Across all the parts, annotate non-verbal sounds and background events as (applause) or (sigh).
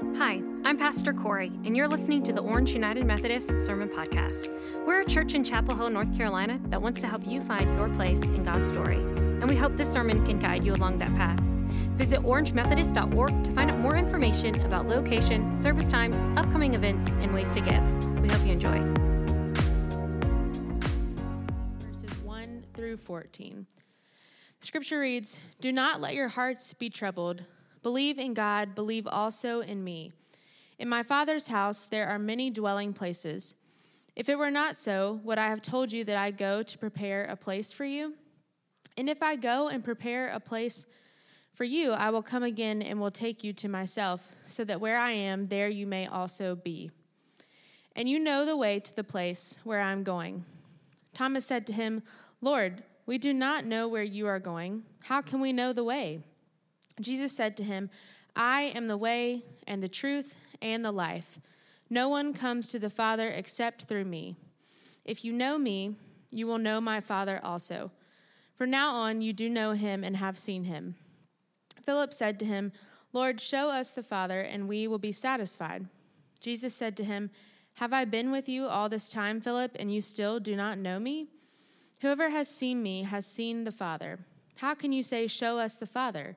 Hi, I'm Pastor Corey, and you're listening to the Orange United Methodist Sermon Podcast. We're a church in Chapel Hill, North Carolina that wants to help you find your place in God's story, and we hope this sermon can guide you along that path. Visit orangemethodist.org to find out more information about location, service times, upcoming events, and ways to give. We hope you enjoy. Verses 1 through 14. Scripture reads Do not let your hearts be troubled. Believe in God, believe also in me. In my Father's house there are many dwelling places. If it were not so, would I have told you that I go to prepare a place for you? And if I go and prepare a place for you, I will come again and will take you to myself, so that where I am, there you may also be. And you know the way to the place where I am going. Thomas said to him, Lord, we do not know where you are going. How can we know the way? Jesus said to him, I am the way and the truth and the life. No one comes to the Father except through me. If you know me, you will know my Father also. From now on, you do know him and have seen him. Philip said to him, Lord, show us the Father, and we will be satisfied. Jesus said to him, Have I been with you all this time, Philip, and you still do not know me? Whoever has seen me has seen the Father. How can you say, Show us the Father?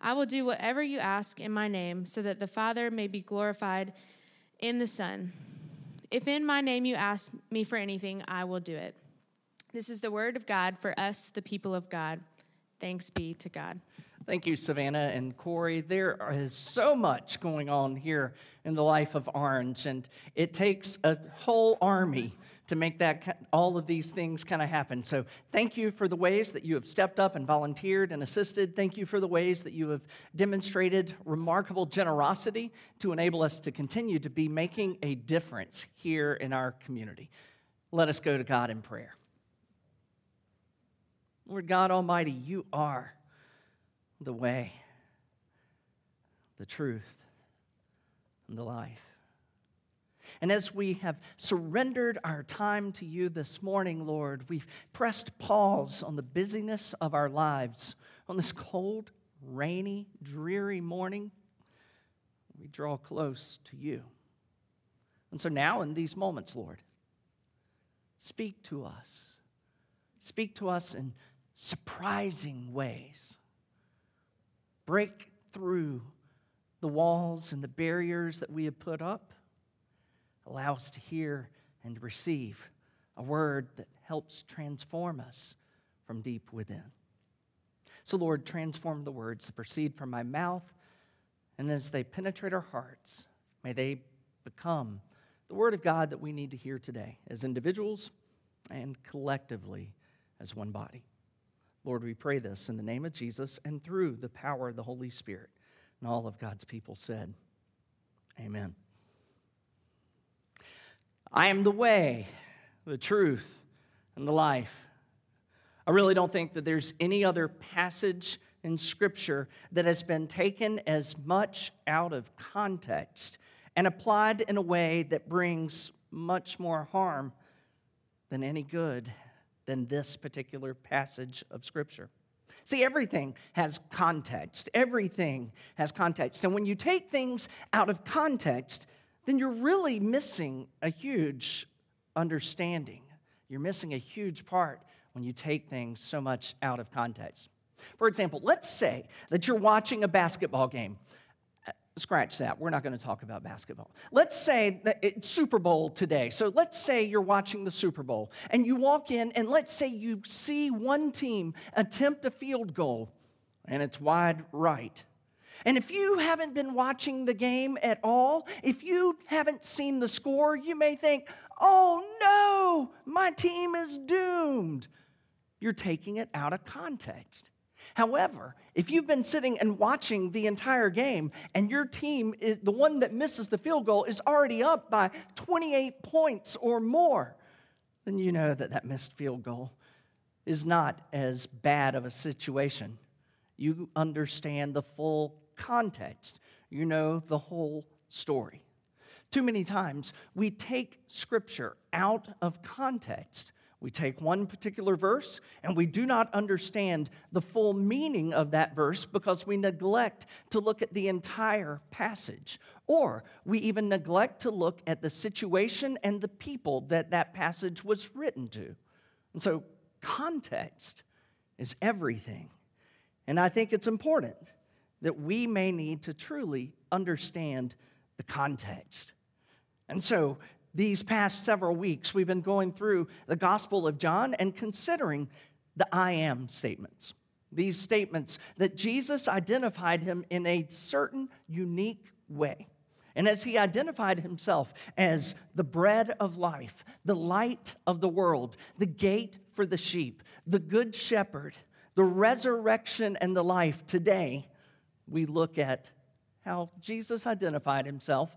I will do whatever you ask in my name, so that the Father may be glorified in the Son. If in my name you ask me for anything, I will do it. This is the word of God for us, the people of God. Thanks be to God. Thank you, Savannah and Corey. There is so much going on here in the life of Orange, and it takes a whole army to make that all of these things kind of happen. So thank you for the ways that you have stepped up and volunteered and assisted. Thank you for the ways that you have demonstrated remarkable generosity to enable us to continue to be making a difference here in our community. Let us go to God in prayer. Lord God Almighty, you are the way, the truth, and the life. And as we have surrendered our time to you this morning, Lord, we've pressed pause on the busyness of our lives on this cold, rainy, dreary morning. We draw close to you. And so now, in these moments, Lord, speak to us. Speak to us in surprising ways. Break through the walls and the barriers that we have put up allow us to hear and receive a word that helps transform us from deep within. So, Lord, transform the words that proceed from my mouth, and as they penetrate our hearts, may they become the word of God that we need to hear today as individuals and collectively as one body. Lord, we pray this in the name of Jesus and through the power of the Holy Spirit. And all of God's people said, Amen. I am the way, the truth, and the life. I really don't think that there's any other passage in Scripture that has been taken as much out of context and applied in a way that brings much more harm than any good than this particular passage of Scripture. See, everything has context. Everything has context. And when you take things out of context, then you're really missing a huge understanding. You're missing a huge part when you take things so much out of context. For example, let's say that you're watching a basketball game. Uh, scratch that. We're not going to talk about basketball. Let's say that it's Super Bowl today. So let's say you're watching the Super Bowl and you walk in and let's say you see one team attempt a field goal and it's wide right. And if you haven't been watching the game at all, if you haven't seen the score, you may think, oh no, my team is doomed. You're taking it out of context. However, if you've been sitting and watching the entire game and your team, is, the one that misses the field goal, is already up by 28 points or more, then you know that that missed field goal is not as bad of a situation. You understand the full context, you know the whole story. Too many times we take scripture out of context we take one particular verse and we do not understand the full meaning of that verse because we neglect to look at the entire passage. Or we even neglect to look at the situation and the people that that passage was written to. And so, context is everything. And I think it's important that we may need to truly understand the context. And so, these past several weeks, we've been going through the Gospel of John and considering the I am statements. These statements that Jesus identified him in a certain unique way. And as he identified himself as the bread of life, the light of the world, the gate for the sheep, the good shepherd, the resurrection and the life, today we look at how Jesus identified himself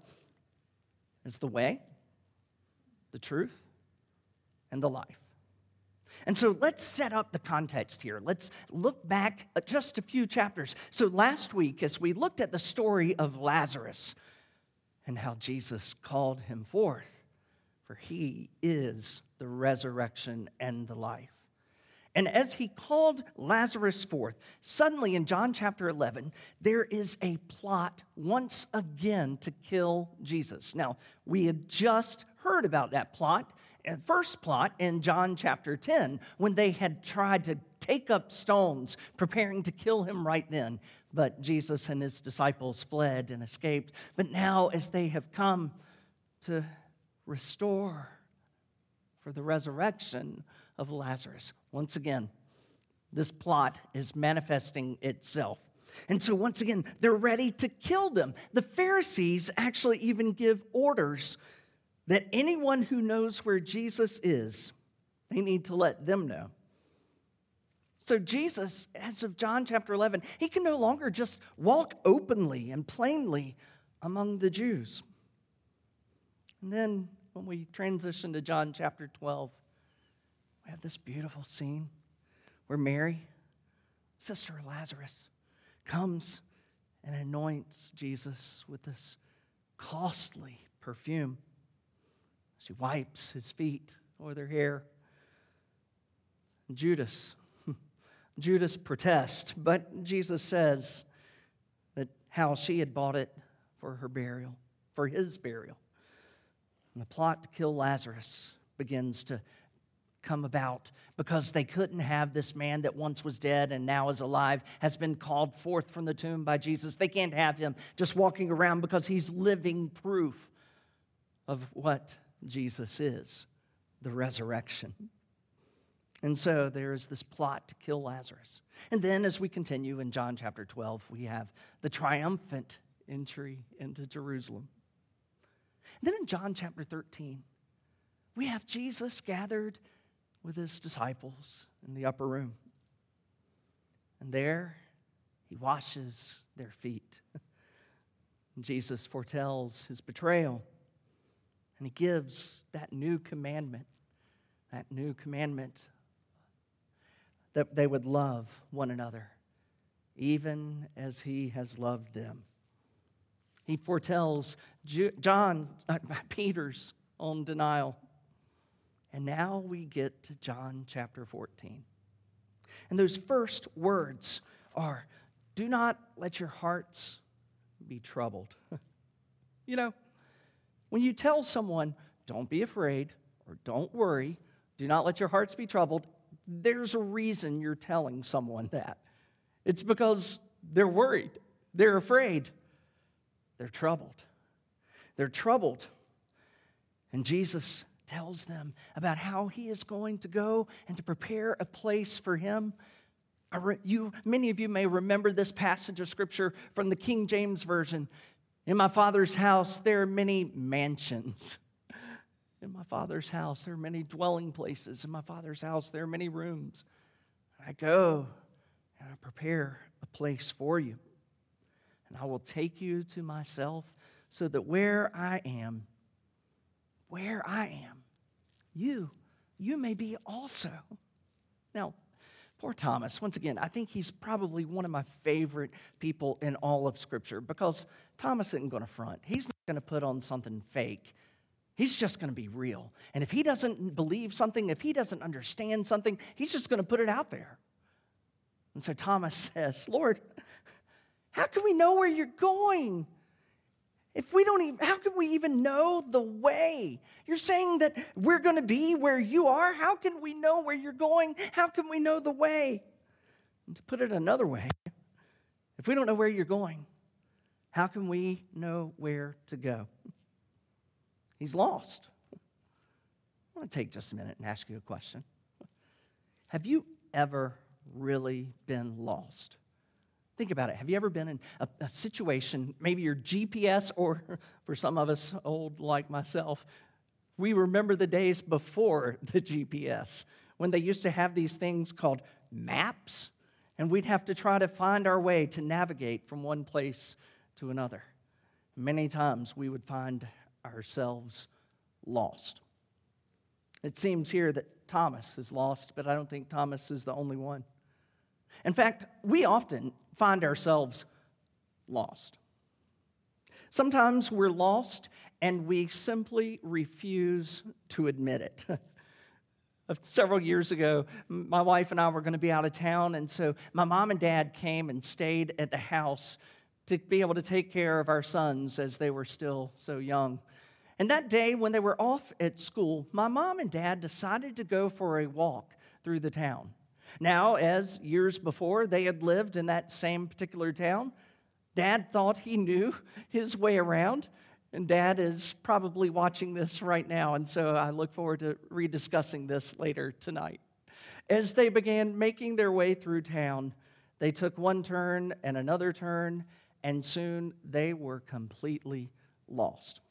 as the way, the truth, and the life. And so let's set up the context here. Let's look back just a few chapters. So last week, as we looked at the story of Lazarus and how Jesus called him forth, for he is the resurrection and the life. And as he called Lazarus forth, suddenly in John chapter 11, there is a plot once again to kill Jesus. Now, we had just heard about that plot, and first plot in John chapter 10, when they had tried to take up stones, preparing to kill him right then. But Jesus and his disciples fled and escaped. But now, as they have come to restore for the resurrection of Lazarus, once again, this plot is manifesting itself. And so, once again, they're ready to kill them. The Pharisees actually even give orders that anyone who knows where Jesus is, they need to let them know. So, Jesus, as of John chapter 11, he can no longer just walk openly and plainly among the Jews. And then, when we transition to John chapter 12, we have this beautiful scene where Mary, sister of Lazarus, comes and anoints Jesus with this costly perfume. She wipes his feet or their hair. Judas, (laughs) Judas protests, but Jesus says that how she had bought it for her burial, for his burial. And the plot to kill Lazarus begins to come about because they couldn't have this man that once was dead and now is alive, has been called forth from the tomb by Jesus. They can't have him just walking around because he's living proof of what Jesus is the resurrection. And so there is this plot to kill Lazarus. And then as we continue in John chapter 12, we have the triumphant entry into Jerusalem. And then in John chapter 13, we have Jesus gathered with his disciples in the upper room. And there he washes their feet. (laughs) Jesus foretells his betrayal. And he gives that new commandment, that new commandment that they would love one another, even as he has loved them. He foretells John, uh, (laughs) Peter's own denial. And now we get to John chapter 14. And those first words are do not let your hearts be troubled. (laughs) you know, when you tell someone, don't be afraid or don't worry, do not let your hearts be troubled, there's a reason you're telling someone that. It's because they're worried, they're afraid, they're troubled. They're troubled. And Jesus tells them about how he is going to go and to prepare a place for him. You, many of you may remember this passage of scripture from the King James Version. In my Father's house, there are many mansions. In my Father's house, there are many dwelling places. In my Father's house, there are many rooms. I go and I prepare a place for you. And I will take you to myself so that where I am, where I am, you, you may be also. Now, poor Thomas, once again, I think he's probably one of my favorite people in all of Scripture because Thomas isn't going to front. He's not going to put on something fake. He's just going to be real. And if he doesn't believe something, if he doesn't understand something, he's just going to put it out there. And so Thomas (laughs) says, Lord, how can we know where you're going? If we don't even, how can we even know the way? You're saying that we're going to be where you are? How can we know where you're going? How can we know the way? And to put it another way, if we don't know where you're going, how can we know where to go? He's lost. I want to take just a minute and ask you a question. Have you ever really been lost? Think about it. Have you ever been in a, a, situation, maybe your GPS, or (laughs) for some of us old like myself, we remember the days before the GPS when they used to have these things called maps, and we'd have to try to find our way to navigate from one place to another. Many times we would find ourselves lost. It seems here that Thomas is lost, but I don't think Thomas is the only one. In fact, we often find ourselves lost. Sometimes we're lost and we simply refuse to admit it. (laughs) Several years ago, my wife and I were going to be out of town, and so my mom and dad came and stayed at the house to be able to take care of our sons as they were still so young. And that day, when they were off at school, my mom and dad decided to go for a walk through the town. Now, as years before they had lived in that same particular town, dad thought he knew (laughs) his way around. And dad is probably watching this right now. And so I look forward to rediscussing this later tonight. As they began making their way through town, they took one turn and another turn, and soon they were completely lost.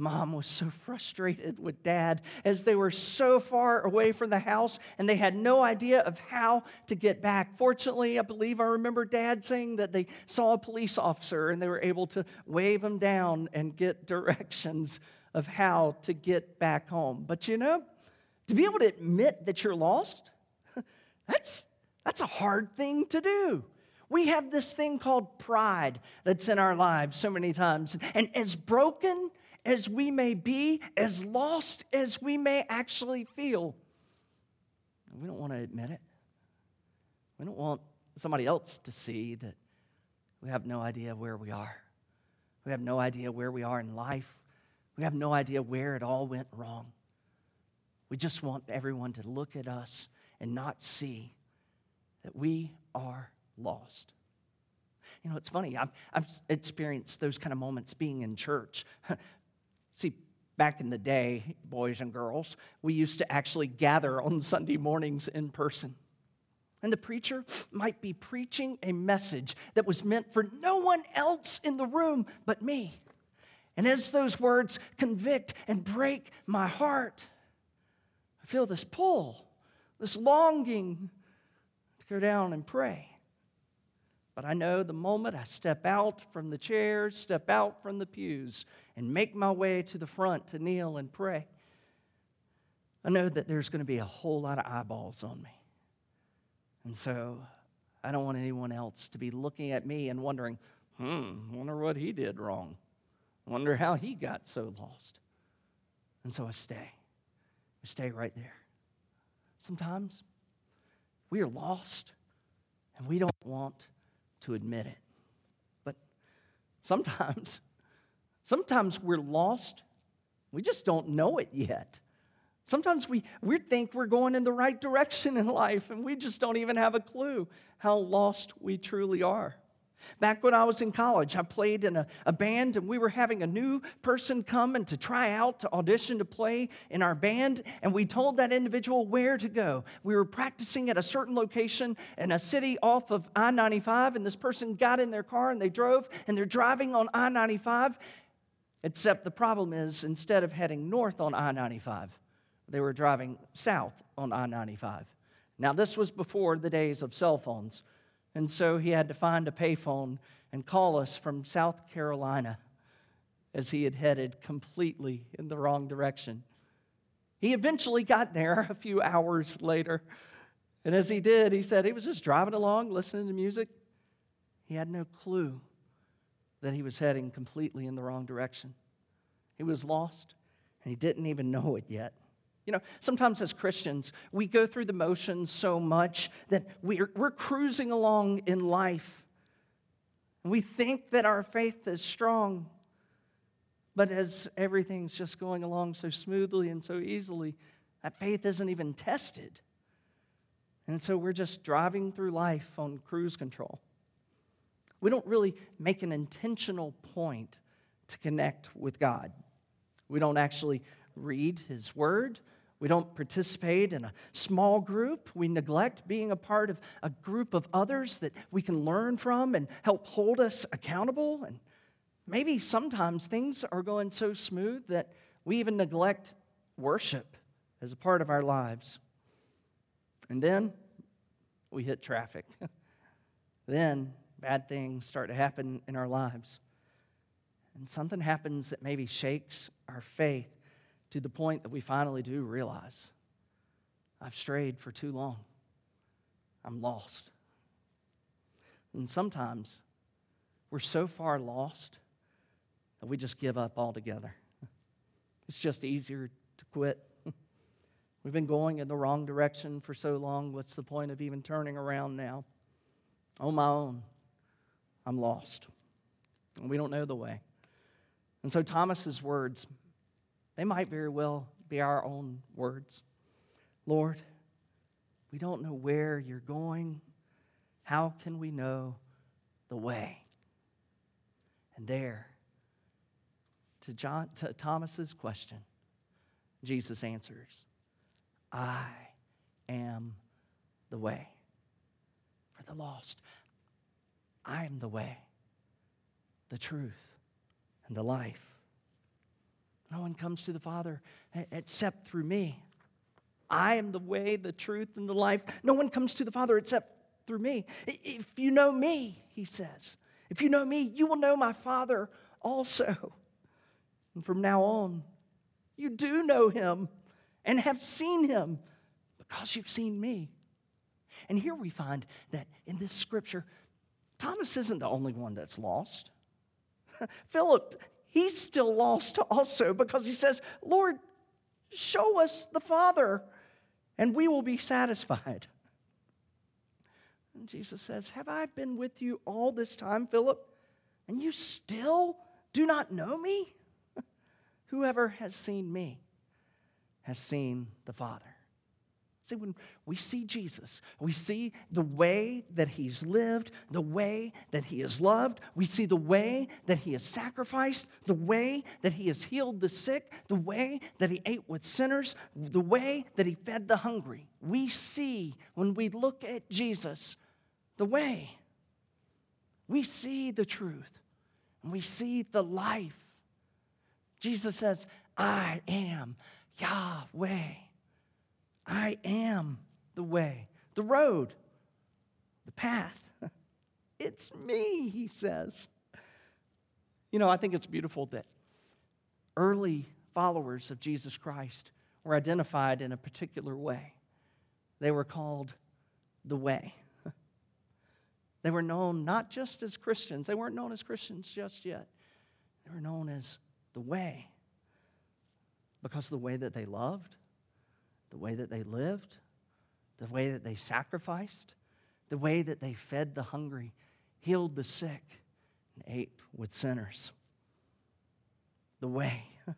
Mom was so frustrated with dad as they were so far away from the house and they had no idea of how to get back. Fortunately, I believe I remember dad saying that they saw a police officer and they were able to wave him down and get (laughs) directions of how to get back home. But you know, to be able to admit that you're lost, (laughs) that's, that's a hard thing to do. We have this thing called pride that's in our lives so many times. And as broken as we may be, as lost as we may actually feel, we don't want to admit it. We don't want somebody else to see that we have no idea where we are. We have no idea where we are in life. We have no idea where it all went wrong. We just want everyone to look at us and not see that we are lost. You know, it's funny. I've, I've experienced those kind of moments being in church. (laughs) See, back in the day, boys and girls, we used to actually gather on (laughs) Sunday mornings in person. And the preacher might be preaching a message that was meant for no one else in the room but me. And as those words convict and break my heart, I feel this pull, this longing to go down and pray. But I know the moment I step out from the chairs, step out from the pews, and make my way to the front to kneel and pray, I know that there's going to be a whole lot of eyeballs on me. And so I don't want anyone else to be looking at me and wondering, hmm, wonder what he did wrong. Wonder how he got so lost. And so I stay. I stay right there. Sometimes we are lost and we don't want to admit it. But sometimes, sometimes we're lost. We just don't know it yet. Sometimes we, we think we're going in the right direction in life and we just don't even have a clue how lost we truly are. Back when I was in college, I played in a, a, band, and we were having a new person come and to try out to audition to play in our band. And we told that individual where to go. We were practicing at a certain location in a city off of I 95, and this person got in their car and they drove, and they're driving on I 95. Except the problem is, instead of heading north on I 95, they were driving south on I 95. Now, this was before the days of cell phones, and so he had to find a payphone and call us from South Carolina as he had headed completely in the wrong direction. He eventually got there (laughs) a few hours later, and as he did, he said he was just driving along, listening to music. He had no clue that he was heading completely in the wrong direction. He was lost, and he didn't even know it yet. You know, sometimes as Christians, we go through the motions so much that we're, we're cruising along in life. And we think that our faith is strong. But as everything's just going along so smoothly and so easily, that faith isn't even tested. And so we're just driving through life on cruise control. We don't really make an intentional point to connect with God. We don't actually read His Word. We don't participate in a small group. We neglect being a part of a group of others that we can learn from and help hold us accountable. And maybe sometimes things are going so smooth that we even neglect worship as a part of our lives. And then we hit traffic. (laughs) then bad things start to happen in our lives. And something happens that maybe shakes our faith to the point that we finally do realize I've strayed for too long. I'm lost. And sometimes we're so far lost that we just give up altogether. It's just easier to quit. (laughs) We've been going in the wrong direction for so long. What's the point of even turning around now? On my own, I'm lost. And we don't know the way. And so Thomas's words they might very well be our own words. Lord, we don't know where you're going. How can we know the way? And there, to, John, to Thomas's question, Jesus answers, I am the way for the lost. I am the way, the truth, and the life. No one comes to the Father except through me. I am the way, the truth, and the life. No one comes to the Father except through me. If you know me, he says, if you know me, you will know my Father also. And from now on, you do know him and have seen him because you've seen me. And here we find that in this scripture, Thomas isn't the only one that's lost. (laughs) Philip he's still lost also because he says, Lord, show us the Father and we will be satisfied. (laughs) And Jesus says, Have I been with you all this time, Philip, and you still do not know me? (laughs) Whoever has seen me has seen the Father. See, when we see Jesus, we see the way that he's lived, the way that he has loved, we see the way that he has sacrificed, the way that he has healed the sick, the way that he ate with sinners, the way that he fed the hungry. We see when we look at Jesus the way. We see the truth and we see the life. Jesus says, I am Yahweh. I am the way, the road, the path. (laughs) It's me, he says. You know, I think it's beautiful that early followers of Jesus Christ were identified in a particular way. They were called the way. (laughs) They were known not just as Christians, they weren't known as Christians just yet. They were known as the way because of the way that they loved, the way that they lived, the way that they sacrificed, the way that they fed the hungry, healed the sick, and ate with sinners. The way. (laughs)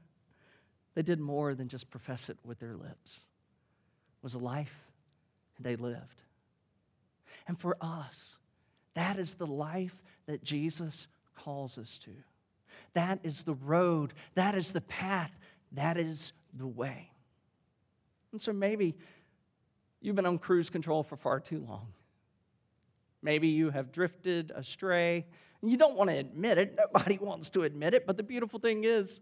they did more than just profess it with their lips. It was a life they lived. And for us, that is the life that Jesus calls us to. That is the road. That is the path. That is the way. And so maybe you've been on cruise control for far too long. Maybe you have drifted astray. And you don't want to admit it. Nobody (laughs) wants to admit it. But the beautiful thing is,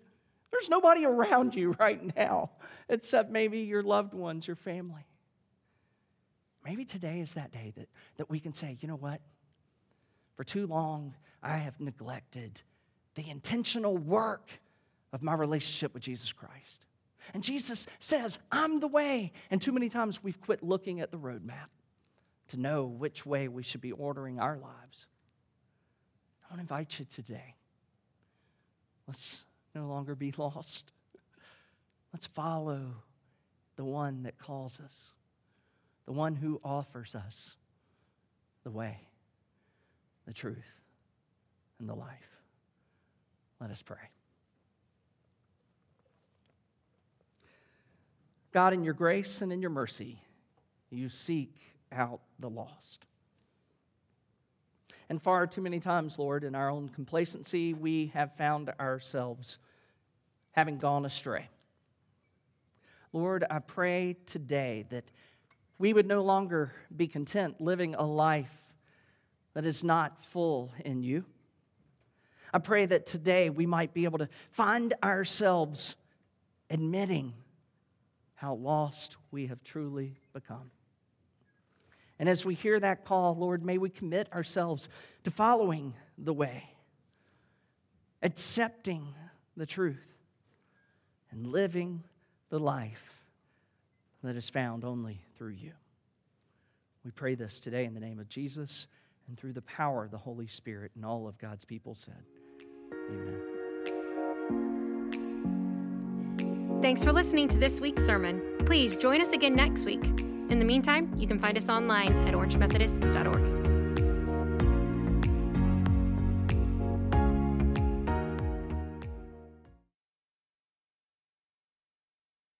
there's nobody around you right now except maybe your loved ones, your family. Maybe today is that day that, that we can say, you know what? For too long, I have neglected the intentional work of my relationship with Jesus Christ. And Jesus says, I'm the way. And too many times we've quit looking at the roadmap to know which way we should be ordering our lives. I want to invite you today. Let's no longer be (laughs) lost. Let's follow the one that calls us, the one who offers us the way, the truth, and the life. Let us pray. God, in your grace and in your mercy, you seek out the lost. And far too many times, Lord, in our own complacency, we have found ourselves having gone astray. Lord, I pray today that we would no longer be content living a life that is not full in you. I pray that today we might be able to find ourselves admitting how lost we have truly become. And as we hear that call, Lord, may we commit ourselves to following the way, accepting the truth, and living the life that is found only through you. We pray this today in the name of Jesus and through the power of the Holy Spirit, and all of God's people said, Amen. Thanks for listening to this week's sermon. Please join us again next week. In the meantime, you can find us online at orangemethodist.org.